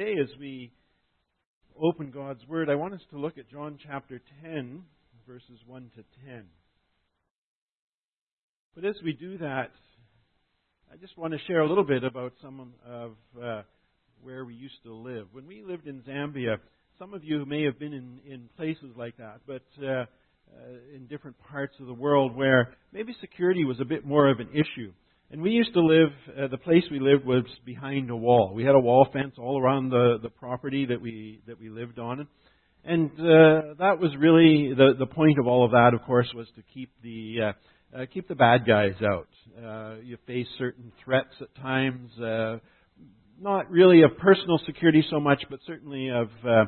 today, as we open God's Word, I want us to look at John chapter 10, verses 1 to 10. But as we do that, I just want to share a little bit about some of uh, where we used to live. When we lived in Zambia, some of you may have been in, in places like that, but uh, uh, in different parts of the world where maybe security was a bit more of an issue. And we used to live, uh, the place we lived was behind a wall. We had a wall fence all around the, the property that we, that we lived on. And uh, that was really, the, the point of all of that, of course, was to keep the, uh, uh, keep the bad guys out. Uh, you face certain threats at times, uh, not really of personal security so much, but certainly of, uh,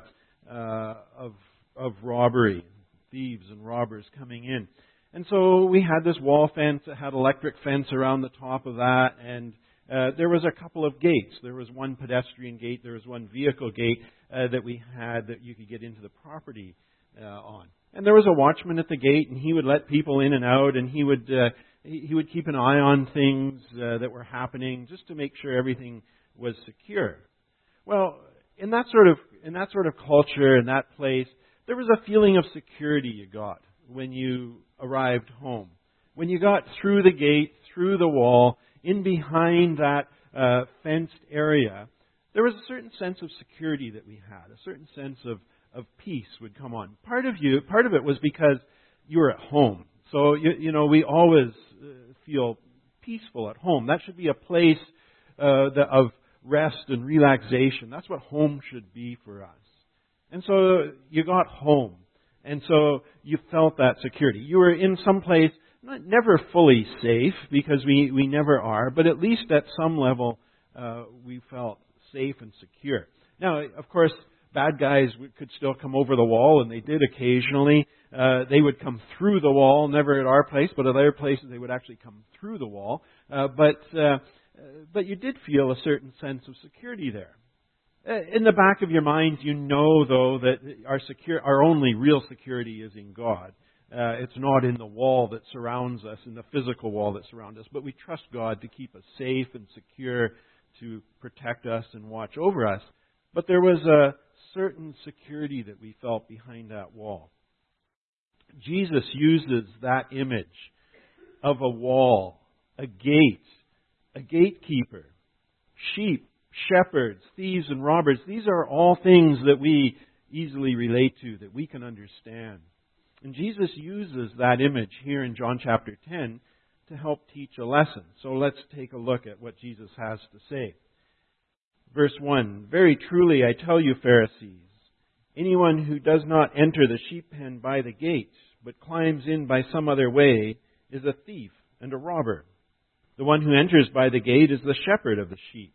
uh, of, of robbery, thieves and robbers coming in. And so we had this wall fence that had electric fence around the top of that, and uh, there was a couple of gates. There was one pedestrian gate, there was one vehicle gate uh, that we had that you could get into the property uh, on. And there was a watchman at the gate, and he would let people in and out, and he would uh, he, would keep an eye on things uh, that were happening just to make sure everything was secure. Well, in that sort of in that sort of culture in that place, there was a feeling of security you got when you arrived home. When you got through the gate, through the wall, in behind that uh, fenced area, there was a certain sense of security that we had, a certain sense of, of peace would come on. Part of you, part of it was because you were at home. So you, you know, we always uh, feel peaceful at home. That should be a place uh, of rest and relaxation. That's what home should be for us. And so you got home. And so you felt that security. You were in some place, not, never fully safe, because we, we never are, but at least at some level, uh, we felt safe and secure. Now, of course, bad guys could still come over the wall, and they did occasionally. Uh, they would come through the wall, never at our place, but at other places they would actually come through the wall. Uh, but, uh, but you did feel a certain sense of security there. Uh, in the back of your mind, you know, though, that our, secure, our only real security is in God. Uh, it's not in the wall that surrounds us, in the physical wall that surrounds us, but we trust God to keep us safe and secure, to protect us and watch over us. But there was a certain security that we felt behind that wall. Jesus uses that image of a wall, a gate, a gatekeeper, sheep shepherds, thieves, and robbers. These are all things that we easily relate to, that we can understand. And Jesus uses that image here in John chapter 10 to help teach a lesson. So let's take a look at what Jesus has to say. Verse 1 Very truly I tell you, Pharisees, anyone who does not enter the sheep pen by the gate, but climbs in by some other way, is a thief and a robber. The one who enters by the gate is the shepherd of the sheep.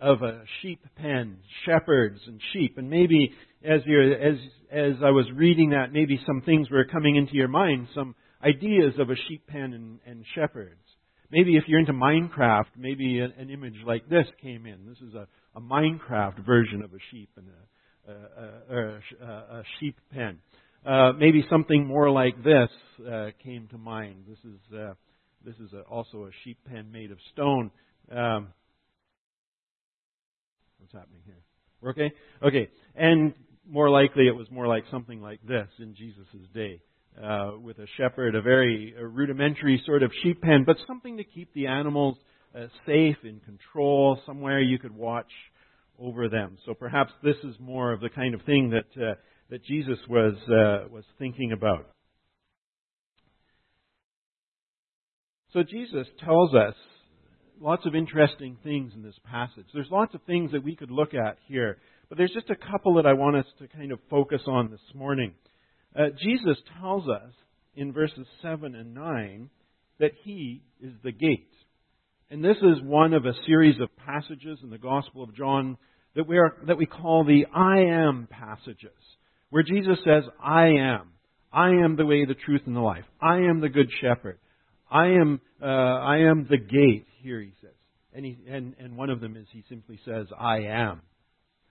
of a sheep pen, shepherds and sheep. And maybe as, you're, as, as I was reading that, maybe some things were coming into your mind, some ideas of a sheep pen and, and shepherds. Maybe if you're into Minecraft, maybe an, an image like this came in. This is a, a Minecraft version of a sheep and a, a, a, a sheep pen. Uh, maybe something more like this uh, came to mind. This is uh, this is a, also a sheep pen made of stone. Um, what's happening here. Okay? Okay. And more likely it was more like something like this in Jesus' day. Uh, with a shepherd, a very a rudimentary sort of sheep pen, but something to keep the animals uh, safe, in control, somewhere you could watch over them. So perhaps this is more of the kind of thing that uh, that Jesus was uh, was thinking about. So Jesus tells us lots of interesting things in this passage. There's lots of things that we could look at here, but there's just a couple that I want us to kind of focus on this morning. Uh, Jesus tells us in verses 7 and 9 that he is the gate. And this is one of a series of passages in the Gospel of John that we, are, that we call the I am passages, where Jesus says, I am. I am the way, the truth, and the life. I am the good shepherd. I am, uh, I am the gate, here he says. And, he, and, and one of them is he simply says, I am.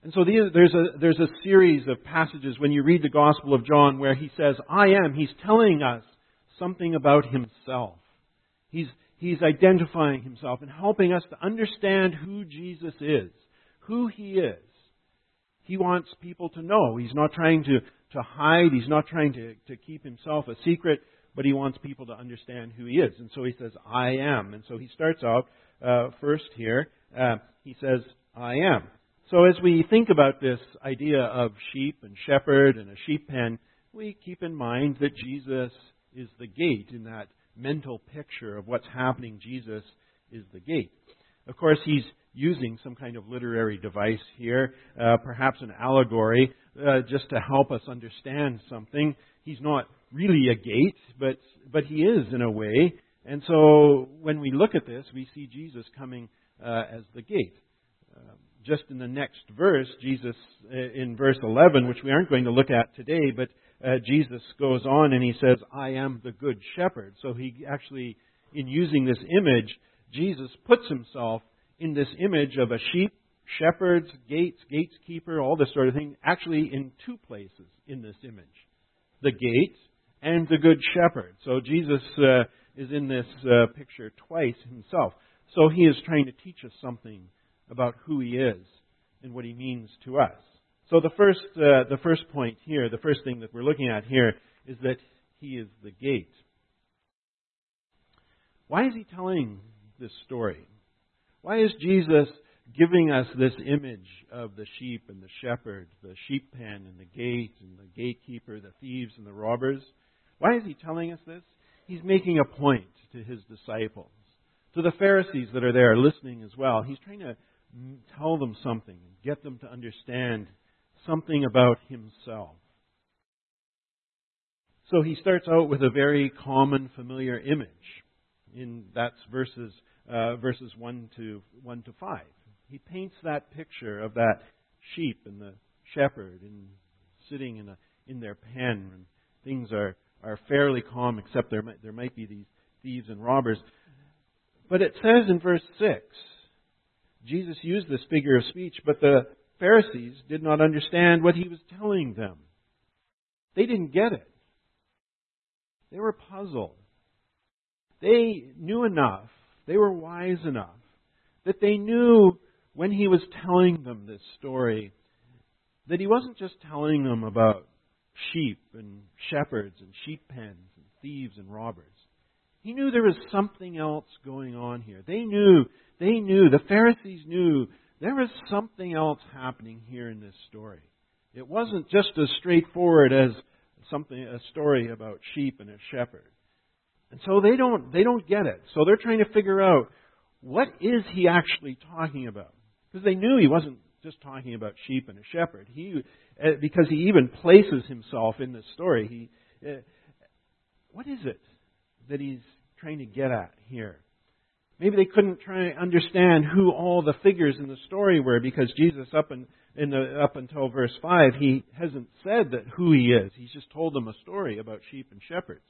And so there's a, there's a series of passages when you read the Gospel of John where he says, I am. He's telling us something about himself. He's, he's identifying himself and helping us to understand who Jesus is, who he is. He wants people to know. He's not trying to, to hide. He's not trying to, to keep himself a secret but he wants people to understand who he is. And so he says, I am. And so he starts out uh, first here. Uh, he says, I am. So as we think about this idea of sheep and shepherd and a sheep pen, we keep in mind that Jesus is the gate in that mental picture of what's happening. Jesus is the gate. Of course, he's using some kind of literary device here, uh, perhaps an allegory, uh, just to help us understand something. He's not really a gate, but, but he is in a way. And so when we look at this, we see Jesus coming uh, as the gate. Uh, just in the next verse, Jesus, uh, in verse 11, which we aren't going to look at today, but uh, Jesus goes on and he says, I am the good shepherd. So he actually, in using this image, Jesus puts himself in this image of a sheep, shepherds, gates, gateskeeper, all this sort of thing, actually in two places in this image. The gate and the Good Shepherd. So Jesus uh, is in this uh, picture twice himself. So he is trying to teach us something about who he is and what he means to us. So the first, uh, the first point here, the first thing that we're looking at here, is that he is the gate. Why is he telling this story? Why is Jesus giving us this image of the sheep and the shepherd, the sheep pen and the gate and the gatekeeper, the thieves and the robbers? Why is he telling us this? He's making a point to his disciples, to the Pharisees that are there listening as well. He's trying to tell them something, get them to understand something about himself. So he starts out with a very common, familiar image. In that's verses uh, verses one to one to five. He paints that picture of that sheep and the shepherd and sitting in a in their pen and things are are fairly calm, except there might, there might be these thieves and robbers. But it says in verse 6, Jesus used this figure of speech, but the Pharisees did not understand what he was telling them. They didn't get it. They were puzzled. They knew enough, they were wise enough, that they knew when he was telling them this story that he wasn't just telling them about sheep and shepherds and sheep pens and thieves and robbers. He knew there was something else going on here. They knew, they knew, the Pharisees knew there was something else happening here in this story. It wasn't just as straightforward as something, a story about sheep and a shepherd. And so they don't, they don't get it. So they're trying to figure out what is he actually talking about? Because they knew he wasn't just talking about sheep and a shepherd. He, uh, because he even places himself in this story. He, uh, what is it that he's trying to get at here? Maybe they couldn't try to understand who all the figures in the story were because Jesus, up in, in the, up until verse five, he hasn't said that who he is. He's just told them a story about sheep and shepherds.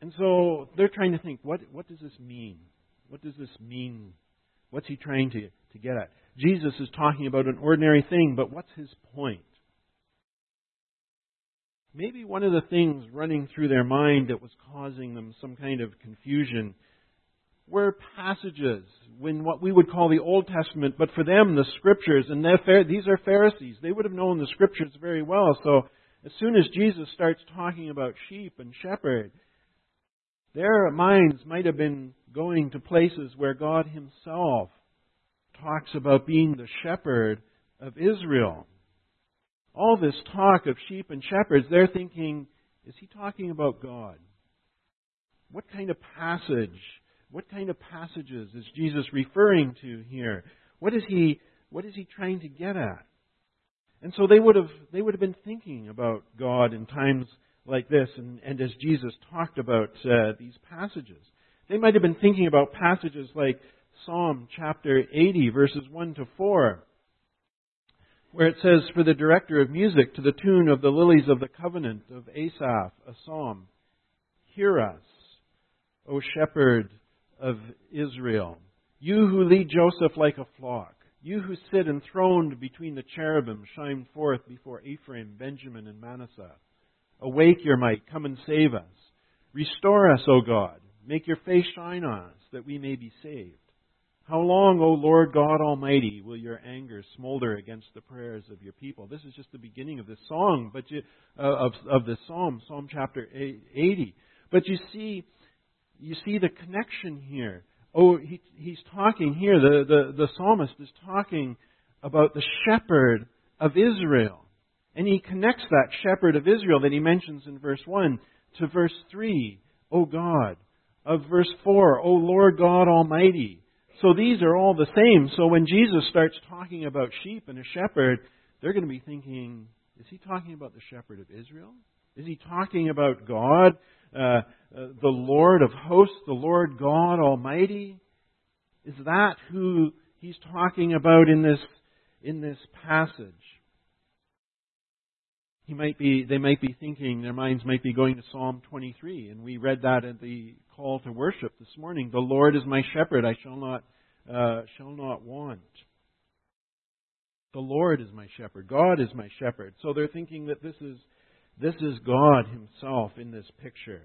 And so they're trying to think, what, what does this mean? What does this mean? What's he trying to, to get at? Jesus is talking about an ordinary thing, but what's his point? Maybe one of the things running through their mind that was causing them some kind of confusion were passages when what we would call the Old Testament, but for them the Scriptures, and these are Pharisees. They would have known the Scriptures very well. So as soon as Jesus starts talking about sheep and shepherd, Their minds might have been going to places where God Himself talks about being the shepherd of Israel. All this talk of sheep and shepherds, they're thinking, is he talking about God? What kind of passage, what kind of passages is Jesus referring to here? What is he, what is he trying to get at? And so they would have, they would have been thinking about God in times like this, and, and as Jesus talked about uh, these passages. They might have been thinking about passages like Psalm chapter 80, verses 1 to 4, where it says, For the director of music to the tune of the lilies of the covenant of Asaph, a psalm, hear us, O shepherd of Israel, you who lead Joseph like a flock. You who sit enthroned between the cherubim, shine forth before Ephraim, Benjamin, and Manasseh. Awake your might, come and save us. Restore us, O God. Make your face shine on us, that we may be saved. How long, O Lord God Almighty, will your anger smolder against the prayers of your people? This is just the beginning of this song, but you, uh, of of the psalm, Psalm chapter eighty. But you see, you see the connection here. Oh, he, he's talking here. The, the the psalmist is talking about the shepherd of Israel, and he connects that shepherd of Israel that he mentions in verse one to verse 3, O God, of verse 4, O Lord God Almighty. So these are all the same. So when Jesus starts talking about sheep and a shepherd, they're going to be thinking, is he talking about the shepherd of Israel? Is he talking about God, uh, uh, the Lord of hosts, the Lord God Almighty? Is that who he's talking about in this in this passage? He might be, they might be thinking, their minds might be going to Psalm 23, and we read that at the call to worship this morning. The Lord is my shepherd; I shall not uh, shall not want. The Lord is my shepherd. God is my shepherd. So they're thinking that this is this is God Himself in this picture.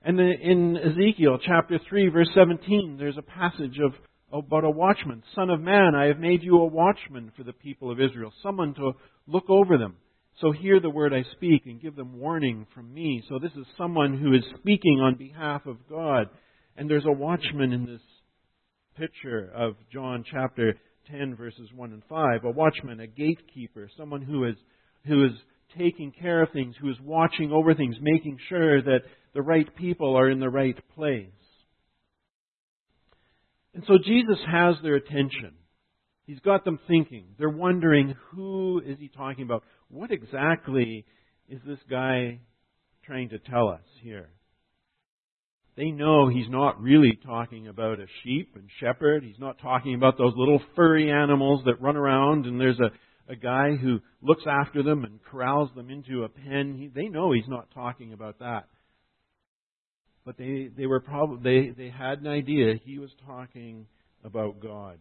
And in Ezekiel chapter 3, verse 17, there's a passage of about a watchman. Son of man, I have made you a watchman for the people of Israel, someone to look over them. So hear the word I speak and give them warning from me. So this is someone who is speaking on behalf of God. And there's a watchman in this picture of John chapter 10 verses 1 and 5. A watchman, a gatekeeper, someone who is, who is taking care of things, who is watching over things, making sure that the right people are in the right place. And so Jesus has their attention. He's got them thinking. They're wondering who is he talking about? What exactly is this guy trying to tell us here? They know he's not really talking about a sheep and shepherd. He's not talking about those little furry animals that run around and there's a, a guy who looks after them and corrals them into a pen. He, they know he's not talking about that. But they, they were probably, they, they had an idea he was talking about God.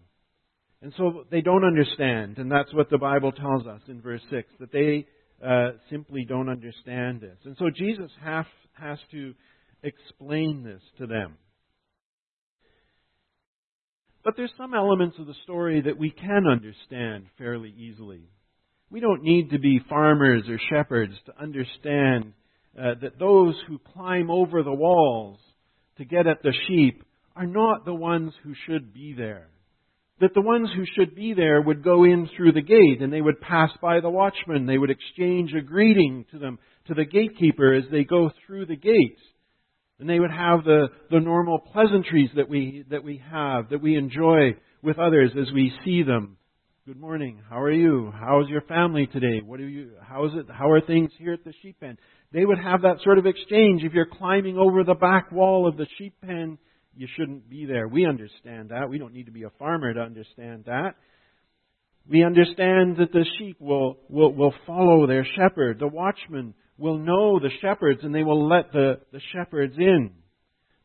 And so they don't understand, and that's what the Bible tells us in verse 6, that they uh, simply don't understand this. And so Jesus have, has to explain this to them. But there's some elements of the story that we can understand fairly easily. We don't need to be farmers or shepherds to understand uh, that those who climb over the walls to get at the sheep are not the ones who should be there that the ones who should be there would go in through the gate and they would pass by the watchman. They would exchange a greeting to them, to the gatekeeper as they go through the gate. And they would have the, the normal pleasantries that we, that we have, that we enjoy with others as we see them. Good morning. How are you? How's your family today? What are you, how is it, how are things here at the sheep pen? They would have that sort of exchange. If you're climbing over the back wall of the sheep pen, you shouldn't be there. We understand that. We don't need to be a farmer to understand that. We understand that the sheep will, will, will follow their shepherd. The watchman will know the shepherds and they will let the, the shepherds in.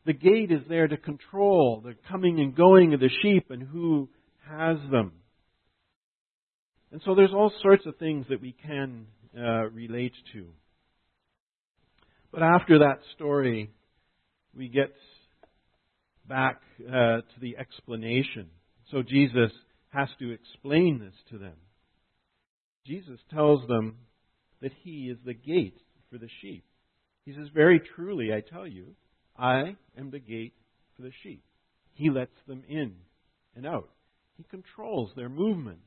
The gate is there to control the coming and going of the sheep and who has them. And so there's all sorts of things that we can uh, relate to. But after that story, we get back uh, to the explanation. So Jesus has to explain this to them. Jesus tells them that he is the gate for the sheep. He says, Very truly, I tell you, I am the gate for the sheep. He lets them in and out. He controls their movements.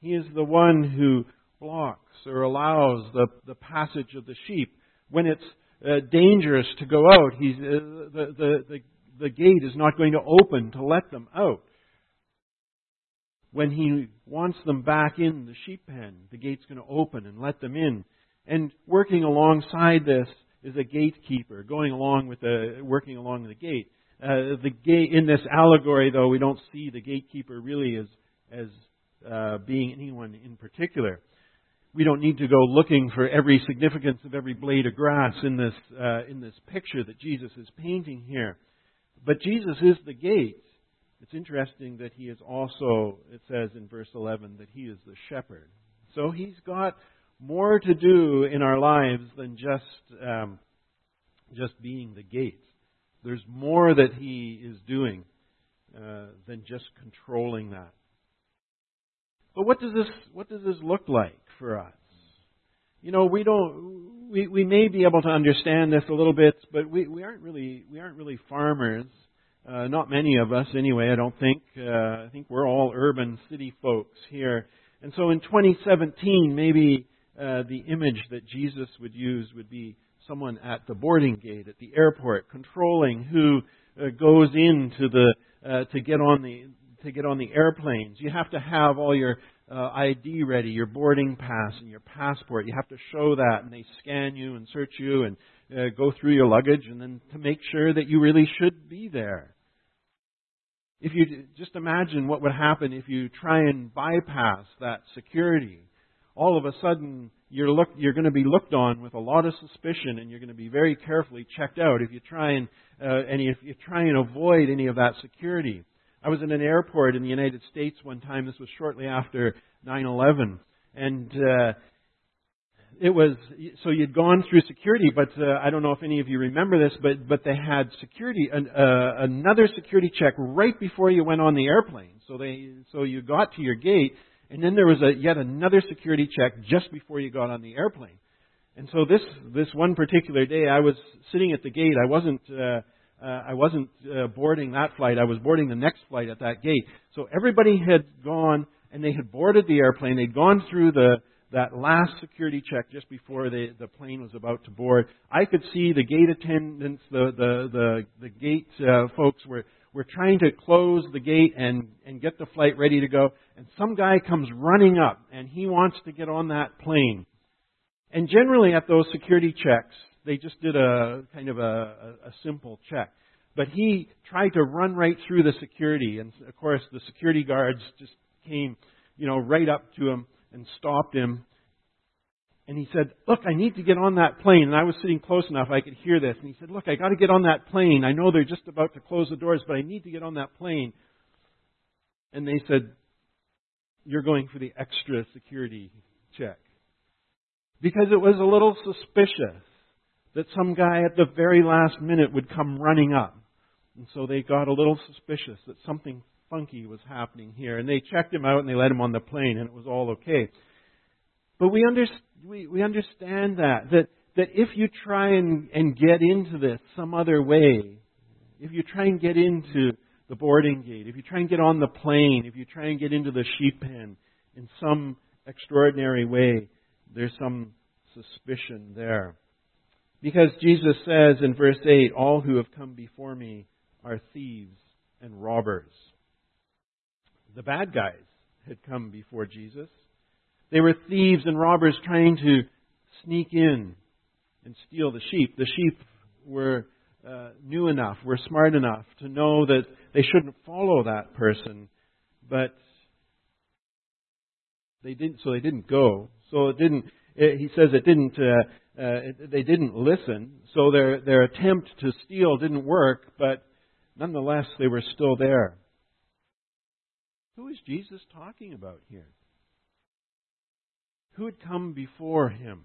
He is the one who blocks or allows the, the passage of the sheep. When it's uh, dangerous to go out, he's, uh, the, the, the, the gate is not going to open to let them out. When he wants them back in the sheep pen, the gate's going to open and let them in. And working alongside this is a gatekeeper, going along with the, working along the gate. Uh, the gate in this allegory, though, we don't see the gatekeeper really as as uh, being anyone in particular. We don't need to go looking for every significance of every blade of grass in this uh, in this picture that Jesus is painting here. But Jesus is the gate. It's interesting that he is also, it says in verse 11, that he is the shepherd. So he's got more to do in our lives than just um, just being the gate. There's more that he is doing uh, than just controlling that. But what does this what does this look like for us? You know, we don't we, we may be able to understand this a little bit, but we, we aren't really we aren't really farmers. Uh, not many of us, anyway. I don't think. Uh, I think we're all urban city folks here. And so, in 2017, maybe uh, the image that Jesus would use would be someone at the boarding gate at the airport, controlling who uh, goes into the uh, to get on the to get on the airplanes. You have to have all your uh, ID ready, your boarding pass and your passport. You have to show that, and they scan you and search you and uh, go through your luggage, and then to make sure that you really should be there. If you just imagine what would happen if you try and bypass that security, all of a sudden you're look, you're going to be looked on with a lot of suspicion, and you're going to be very carefully checked out if you try and uh, and if you try and avoid any of that security. I was in an airport in the United States one time. This was shortly after 9/11, and uh, it was so you'd gone through security, but uh, I don't know if any of you remember this, but but they had security an, uh, another security check right before you went on the airplane. So they so you got to your gate, and then there was a yet another security check just before you got on the airplane. And so this this one particular day, I was sitting at the gate. I wasn't. Uh, uh, I wasn't uh, boarding that flight. I was boarding the next flight at that gate. So everybody had gone and they had boarded the airplane. They'd gone through the that last security check just before the the plane was about to board. I could see the gate attendants, the the the, the gate uh, folks were were trying to close the gate and and get the flight ready to go. And some guy comes running up and he wants to get on that plane. And generally at those security checks, they just did a kind of a, a, simple check. But he tried to run right through the security, and of course the security guards just came, you know, right up to him and stopped him. And he said, "Look, I need to get on that plane." And I was sitting close enough I could hear this. And he said, "Look, I got to get on that plane. I know they're just about to close the doors, but I need to get on that plane." And they said, "You're going for the extra security check." Because it was a little suspicious that some guy at the very last minute would come running up. And so they got a little suspicious that something funky was happening here. And they checked him out and they let him on the plane and it was all okay. But we, under, we, we understand that, that, that if you try and, and get into this some other way, if you try and get into the boarding gate, if you try and get on the plane, if you try and get into the sheep pen in some extraordinary way, there's some suspicion there. Because Jesus says in verse 8, All who have come before me are thieves and robbers. The bad guys had come before Jesus. They were thieves and robbers trying to sneak in and steal the sheep. The sheep were uh, new enough, were smart enough to know that they shouldn't follow that person, but they didn't. So they didn't go. So it didn't. It, he says it didn't. Uh, uh, they didn't listen, so their their attempt to steal didn't work, but nonetheless they were still there. Who is Jesus talking about here? Who had come before him?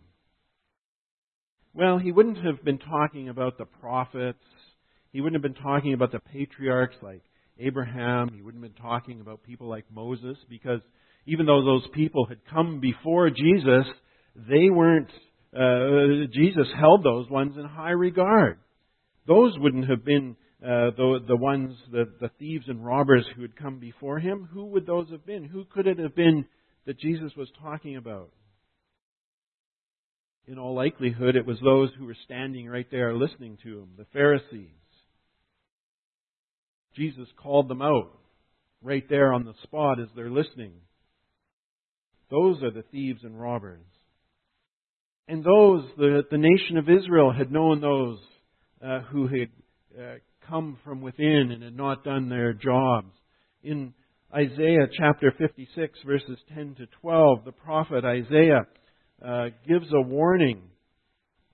Well, he wouldn't have been talking about the prophets. He wouldn't have been talking about the patriarchs like Abraham. He wouldn't have been talking about people like Moses because even though those people had come before Jesus, they weren't uh, Jesus held those ones in high regard. Those wouldn't have been uh, the, the ones, the, the thieves and robbers who had come before him. Who would those have been? Who could it have been that Jesus was talking about? In all likelihood, it was those who were standing right there listening to him, the Pharisees. Jesus called them out right there on the spot as they're listening. Those are the thieves and robbers. And those, the, the nation of Israel had known those uh, who had uh, come from within and had not done their jobs. In Isaiah chapter 56, verses 10 to 12, the prophet Isaiah uh, gives a warning.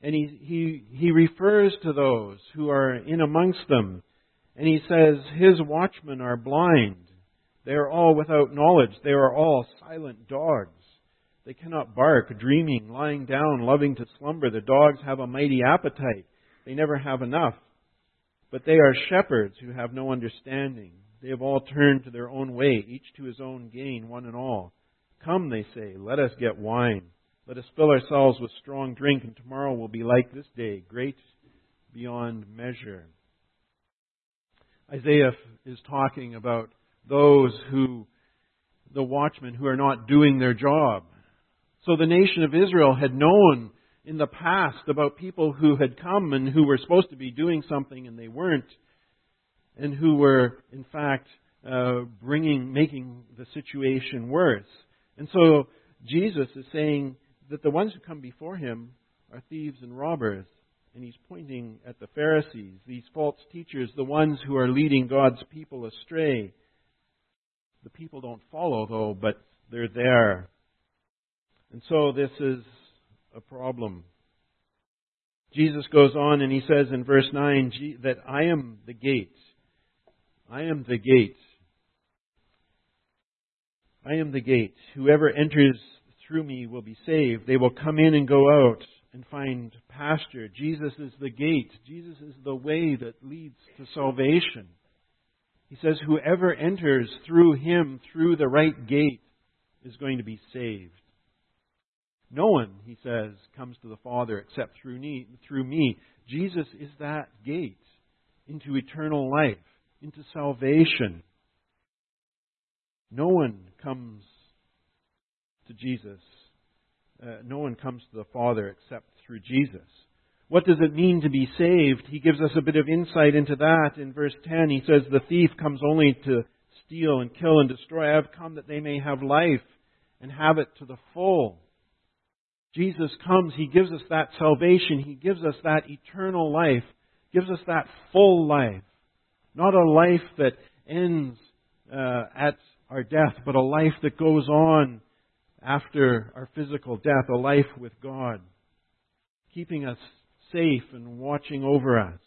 And he, he, he refers to those who are in amongst them. And he says, His watchmen are blind. They are all without knowledge. They are all silent dogs. They cannot bark, dreaming, lying down, loving to slumber. The dogs have a mighty appetite. They never have enough. But they are shepherds who have no understanding. They have all turned to their own way, each to his own gain, one and all. Come, they say, let us get wine. Let us fill ourselves with strong drink, and tomorrow will be like this day, great beyond measure. Isaiah is talking about those who, the watchmen, who are not doing their job. So the nation of Israel had known in the past about people who had come and who were supposed to be doing something and they weren't, and who were, in fact, uh, bringing, making the situation worse. And so Jesus is saying that the ones who come before him are thieves and robbers. And he's pointing at the Pharisees, these false teachers, the ones who are leading God's people astray. The people don't follow, though, but they're there. And so this is a problem. Jesus goes on and he says in verse 9 that I am the gate. I am the gate. I am the gate. Whoever enters through me will be saved. They will come in and go out and find pasture. Jesus is the gate. Jesus is the way that leads to salvation. He says, Whoever enters through him, through the right gate, is going to be saved. No one, he says, comes to the Father except through me. Through me. Jesus is that gate into eternal life, into salvation. No one comes to Jesus. Uh, no one comes to the Father except through Jesus. What does it mean to be saved? He gives us a bit of insight into that. In verse 10, he says, The thief comes only to steal and kill and destroy. I have come that they may have life and have it to the full. Jesus comes, He gives us that salvation, He gives us that eternal life, gives us that full life. Not a life that ends uh, at our death, but a life that goes on after our physical death, a life with God, keeping us safe and watching over us.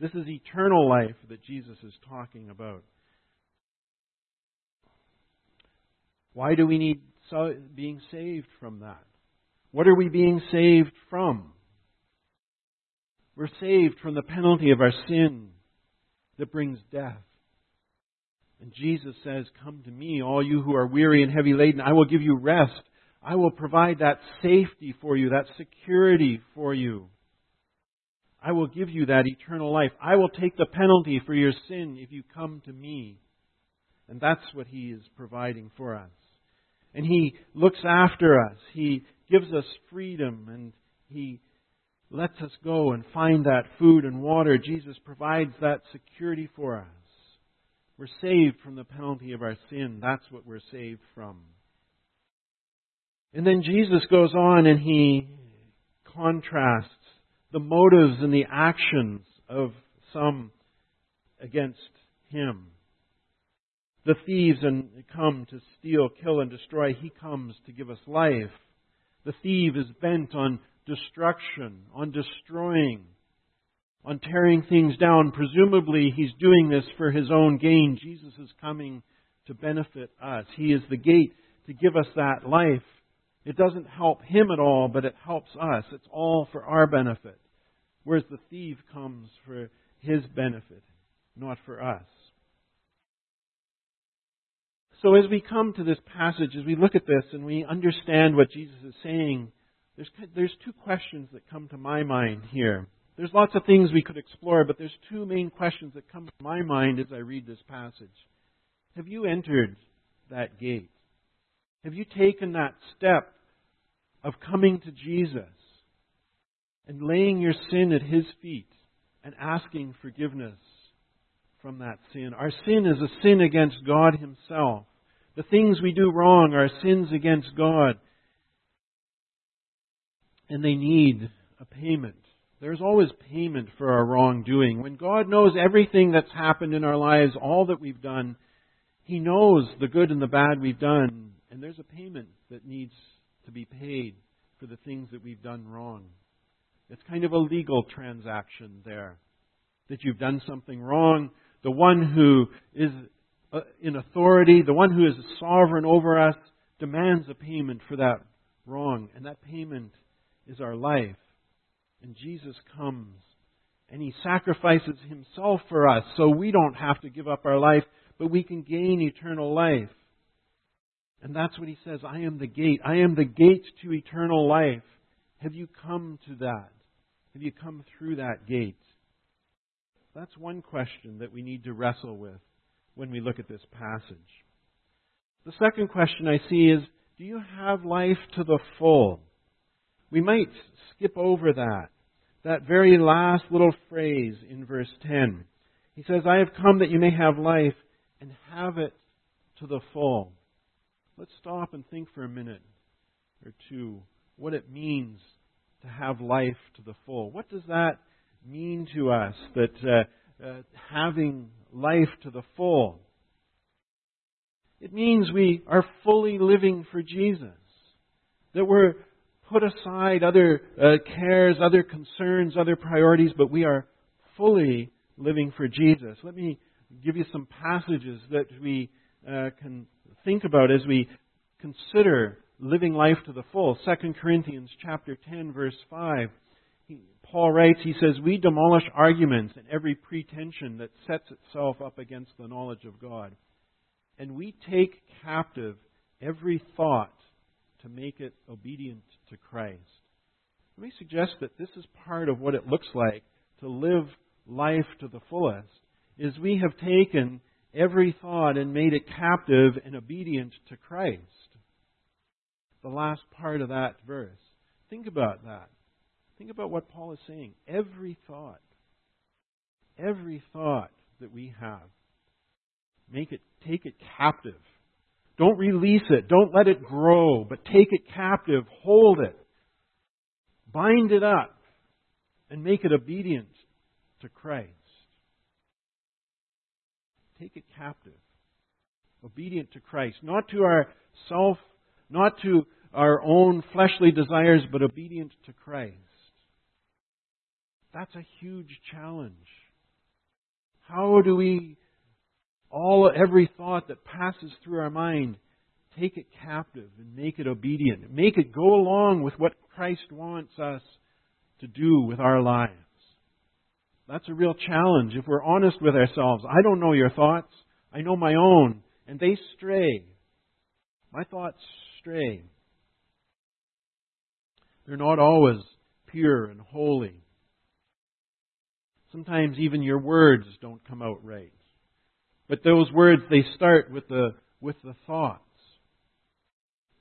This is eternal life that Jesus is talking about. Why do we need being saved from that? What are we being saved from? We're saved from the penalty of our sin that brings death. And Jesus says, Come to me, all you who are weary and heavy laden. I will give you rest. I will provide that safety for you, that security for you. I will give you that eternal life. I will take the penalty for your sin if you come to me. And that's what He is providing for us. And He looks after us. He gives us freedom and He lets us go and find that food and water. Jesus provides that security for us. We're saved from the penalty of our sin. That's what we're saved from. And then Jesus goes on and he contrasts the motives and the actions of some against him. The thieves and come to steal, kill, and destroy. He comes to give us life. The thief is bent on destruction, on destroying, on tearing things down. Presumably, he's doing this for his own gain. Jesus is coming to benefit us. He is the gate to give us that life. It doesn't help him at all, but it helps us. It's all for our benefit. Whereas the thief comes for his benefit, not for us. So as we come to this passage, as we look at this and we understand what Jesus is saying, there's, there's two questions that come to my mind here. There's lots of things we could explore, but there's two main questions that come to my mind as I read this passage. Have you entered that gate? Have you taken that step of coming to Jesus and laying your sin at His feet and asking forgiveness from that sin? Our sin is a sin against God Himself. The things we do wrong are sins against God. And they need a payment. There's always payment for our wrongdoing. When God knows everything that's happened in our lives, all that we've done, He knows the good and the bad we've done. And there's a payment that needs to be paid for the things that we've done wrong. It's kind of a legal transaction there. That you've done something wrong. The one who is Uh, in authority, the one who is sovereign over us, demands a payment for that wrong. And that payment is our life. And Jesus comes and he sacrifices himself for us so we don't have to give up our life, but we can gain eternal life. And that's what he says I am the gate. I am the gate to eternal life. Have you come to that? Have you come through that gate? That's one question that we need to wrestle with when we look at this passage. The second question I see is Do you have life to the full? We might skip over that. That very last little phrase in verse 10. He says, I have come that you may have life and have it to the full. Let's stop and think for a minute or two what it means to have life to the full. What does that mean to us, that uh, uh, having life to the full? It means we are fully living for Jesus. That we're put aside other uh, cares, other concerns, other priorities, but we are fully living for Jesus. Let me give you some passages that we uh, can think about as we consider living life to the full. 2 Corinthians chapter 10 verse 5. Paul writes, he says, We demolish arguments and every pretension that sets itself up against the knowledge of God. And we take captive every thought to make it obedient to Christ. Let me suggest that this is part of what it looks like to live life to the fullest, is we have taken every thought and made it captive and obedient to Christ. The last part of that verse. Think about that. Think about what Paul is saying. Every thought, every thought that we have, make it, take it captive. Don't release it. Don't let it grow, but take it captive. Hold it. Bind it up and make it obedient to Christ. Take it captive. Obedient to Christ. Not to our self, not to our own fleshly desires, but obedient to Christ. That's a huge challenge. How do we all every thought that passes through our mind take it captive and make it obedient. Make it go along with what Christ wants us to do with our lives. That's a real challenge if we're honest with ourselves. I don't know your thoughts. I know my own, and they stray. My thoughts stray. They're not always pure and holy. Sometimes even your words don't come out right. But those words, they start with the, with the thoughts.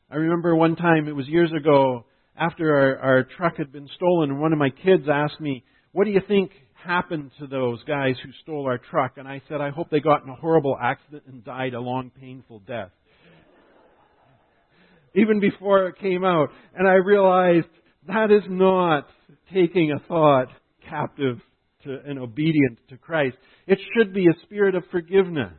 I remember one time, it was years ago, after our, our truck had been stolen, and one of my kids asked me, What do you think happened to those guys who stole our truck? And I said, I hope they got in a horrible accident and died a long, painful death. Even before it came out. And I realized that is not taking a thought captive to, and obedient to Christ. It should be a spirit of forgiveness.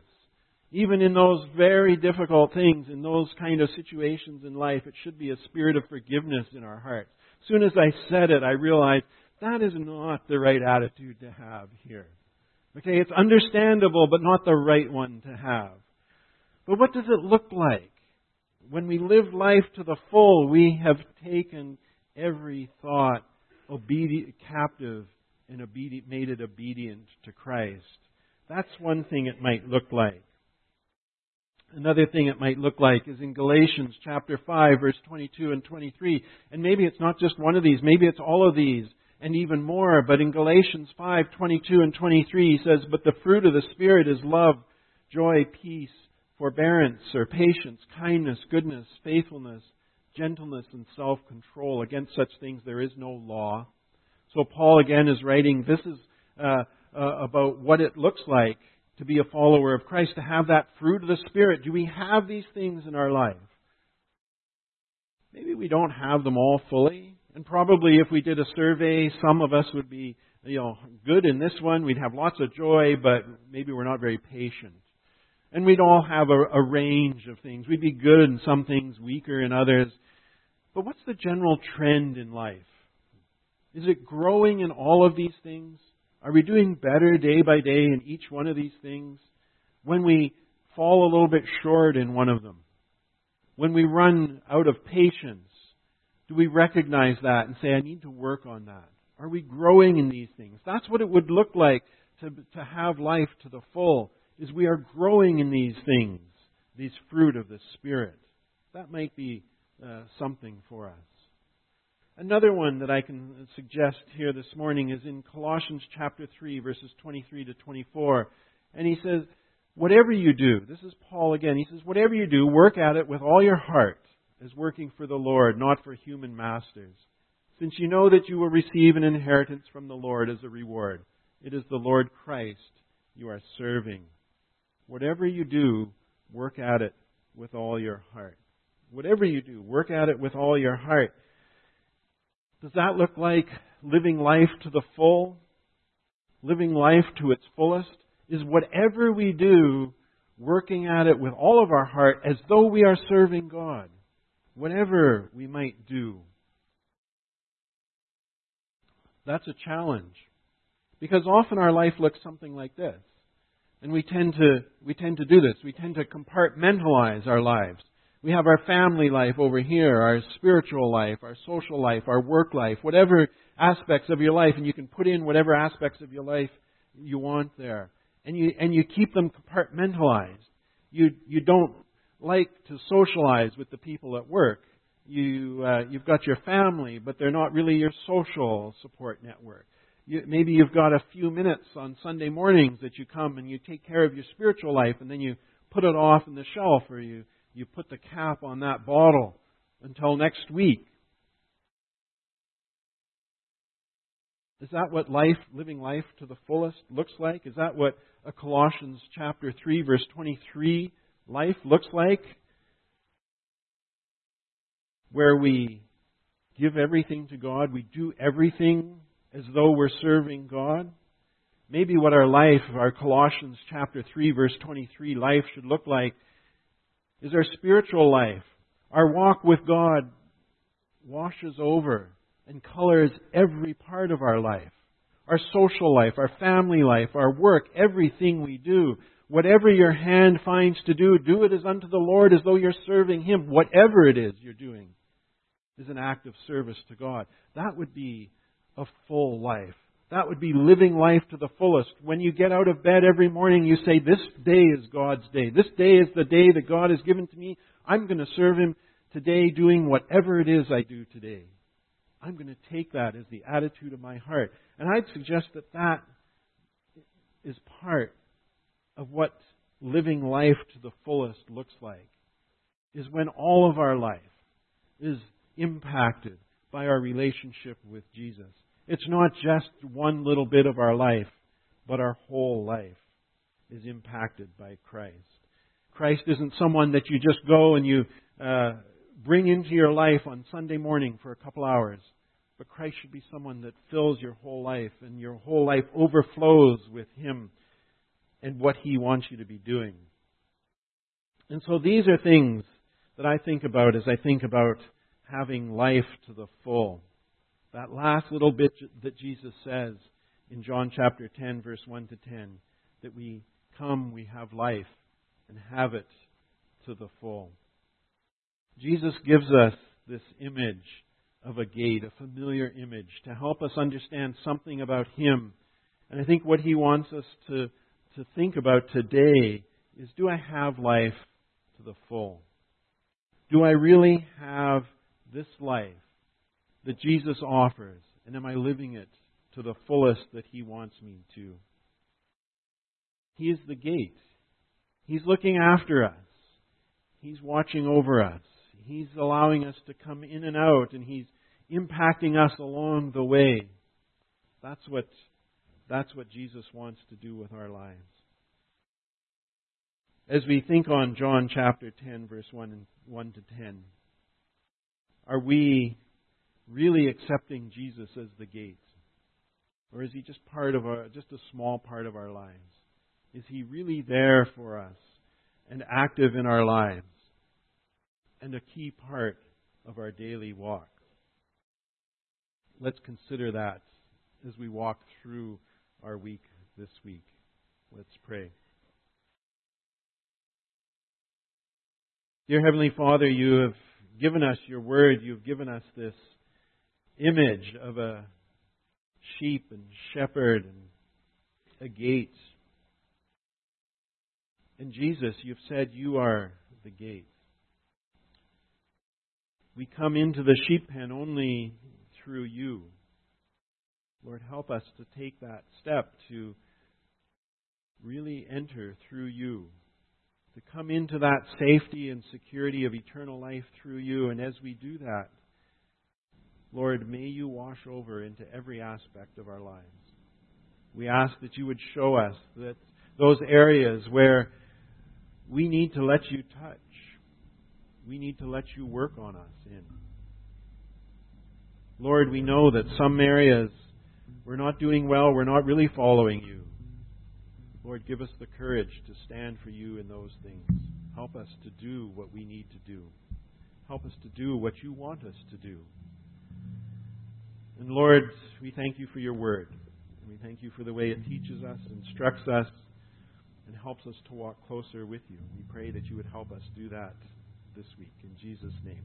Even in those very difficult things, in those kind of situations in life, it should be a spirit of forgiveness in our hearts. As soon as I said it, I realized that is not the right attitude to have here. Okay, it's understandable, but not the right one to have. But what does it look like? When we live life to the full, we have taken every thought obedient, captive and obedient, made it obedient to Christ. That's one thing it might look like. Another thing it might look like is in Galatians chapter 5 verse 22 and 23. And maybe it's not just one of these, maybe it's all of these. and even more. But in Galatians 5:22 and 23 he says, "But the fruit of the spirit is love, joy, peace, forbearance or patience, kindness, goodness, faithfulness, gentleness and self-control. Against such things there is no law." So Paul again is writing this is uh, uh, about what it looks like to be a follower of Christ, to have that fruit of the Spirit. Do we have these things in our life? Maybe we don't have them all fully. And probably if we did a survey, some of us would be, you know, good in this one. We'd have lots of joy, but maybe we're not very patient. And we'd all have a, a range of things. We'd be good in some things, weaker in others. But what's the general trend in life? Is it growing in all of these things? Are we doing better day by day in each one of these things? When we fall a little bit short in one of them, when we run out of patience, do we recognize that and say, I need to work on that? Are we growing in these things? That's what it would look like to, to have life to the full, is we are growing in these things, these fruit of the Spirit. That might be uh, something for us. Another one that I can suggest here this morning is in Colossians chapter 3, verses 23 to 24. And he says, Whatever you do, this is Paul again, he says, Whatever you do, work at it with all your heart, as working for the Lord, not for human masters. Since you know that you will receive an inheritance from the Lord as a reward. It is the Lord Christ you are serving. Whatever you do, work at it with all your heart. Whatever you do, work at it with all your heart. Does that look like living life to the full? Living life to its fullest? Is whatever we do working at it with all of our heart as though we are serving God? Whatever we might do. That's a challenge. Because often our life looks something like this. And we tend to, we tend to do this. We tend to compartmentalize our lives. We have our family life over here, our spiritual life, our social life, our work life, whatever aspects of your life, and you can put in whatever aspects of your life you want there. And you, and you keep them compartmentalized. You, you don't like to socialize with the people at work. You, uh, you've got your family, but they're not really your social support network. You, maybe you've got a few minutes on Sunday mornings that you come and you take care of your spiritual life, and then you put it off in the shelf, or you you put the cap on that bottle until next week. Is that what life, living life to the fullest looks like? Is that what a Colossians chapter 3 verse 23 life looks like? Where we give everything to God, we do everything as though we're serving God? Maybe what our life, our Colossians chapter 3 verse 23 life should look like is our spiritual life. Our walk with God washes over and colors every part of our life. Our social life, our family life, our work, everything we do. Whatever your hand finds to do, do it as unto the Lord as though you're serving Him. Whatever it is you're doing is an act of service to God. That would be a full life. That would be living life to the fullest. When you get out of bed every morning, you say, This day is God's day. This day is the day that God has given to me. I'm going to serve Him today doing whatever it is I do today. I'm going to take that as the attitude of my heart. And I'd suggest that that is part of what living life to the fullest looks like. Is when all of our life is impacted by our relationship with Jesus. It's not just one little bit of our life, but our whole life is impacted by Christ. Christ isn't someone that you just go and you uh, bring into your life on Sunday morning for a couple hours. But Christ should be someone that fills your whole life, and your whole life overflows with Him and what He wants you to be doing. And so these are things that I think about as I think about having life to the full. That last little bit that Jesus says in John chapter 10, verse 1 to 10, that we come, we have life, and have it to the full. Jesus gives us this image of a gate, a familiar image, to help us understand something about Him. And I think what He wants us to, to think about today is do I have life to the full? Do I really have this life that Jesus offers? And am I living it to the fullest that He wants me to. He is the gate. He's looking after us. He's watching over us. He's allowing us to come in and out, and He's impacting us along the way. That's what, that's what Jesus wants to do with our lives. As we think on John chapter 10, verse 1, and 1 to 10, are we really accepting Jesus as the gate? Or is he just part of our, just a small part of our lives? Is he really there for us and active in our lives and a key part of our daily walk? Let's consider that as we walk through our week this week. Let's pray. Dear Heavenly Father, you have given us your word. You've given us this image of a sheep and shepherd and a gate. And Jesus, you've said you are the gate. We come into the sheep pen only through you. Lord, help us to take that step to really enter through you, to come into that safety and security of eternal life through you. And as we do that, Lord, may you wash over into every aspect of our lives. We ask that you would show us that those areas where we need to let you touch, we need to let you work on us in. Lord, we know that some areas we're not doing well, we're not really following you. Lord, give us the courage to stand for you in those things. Help us to do what we need to do. Help us to do what you want us to do. And Lord, we thank you for your word. We thank you for the way it teaches us, instructs us, and helps us to walk closer with you. We pray that you would help us do that this week. In Jesus' name.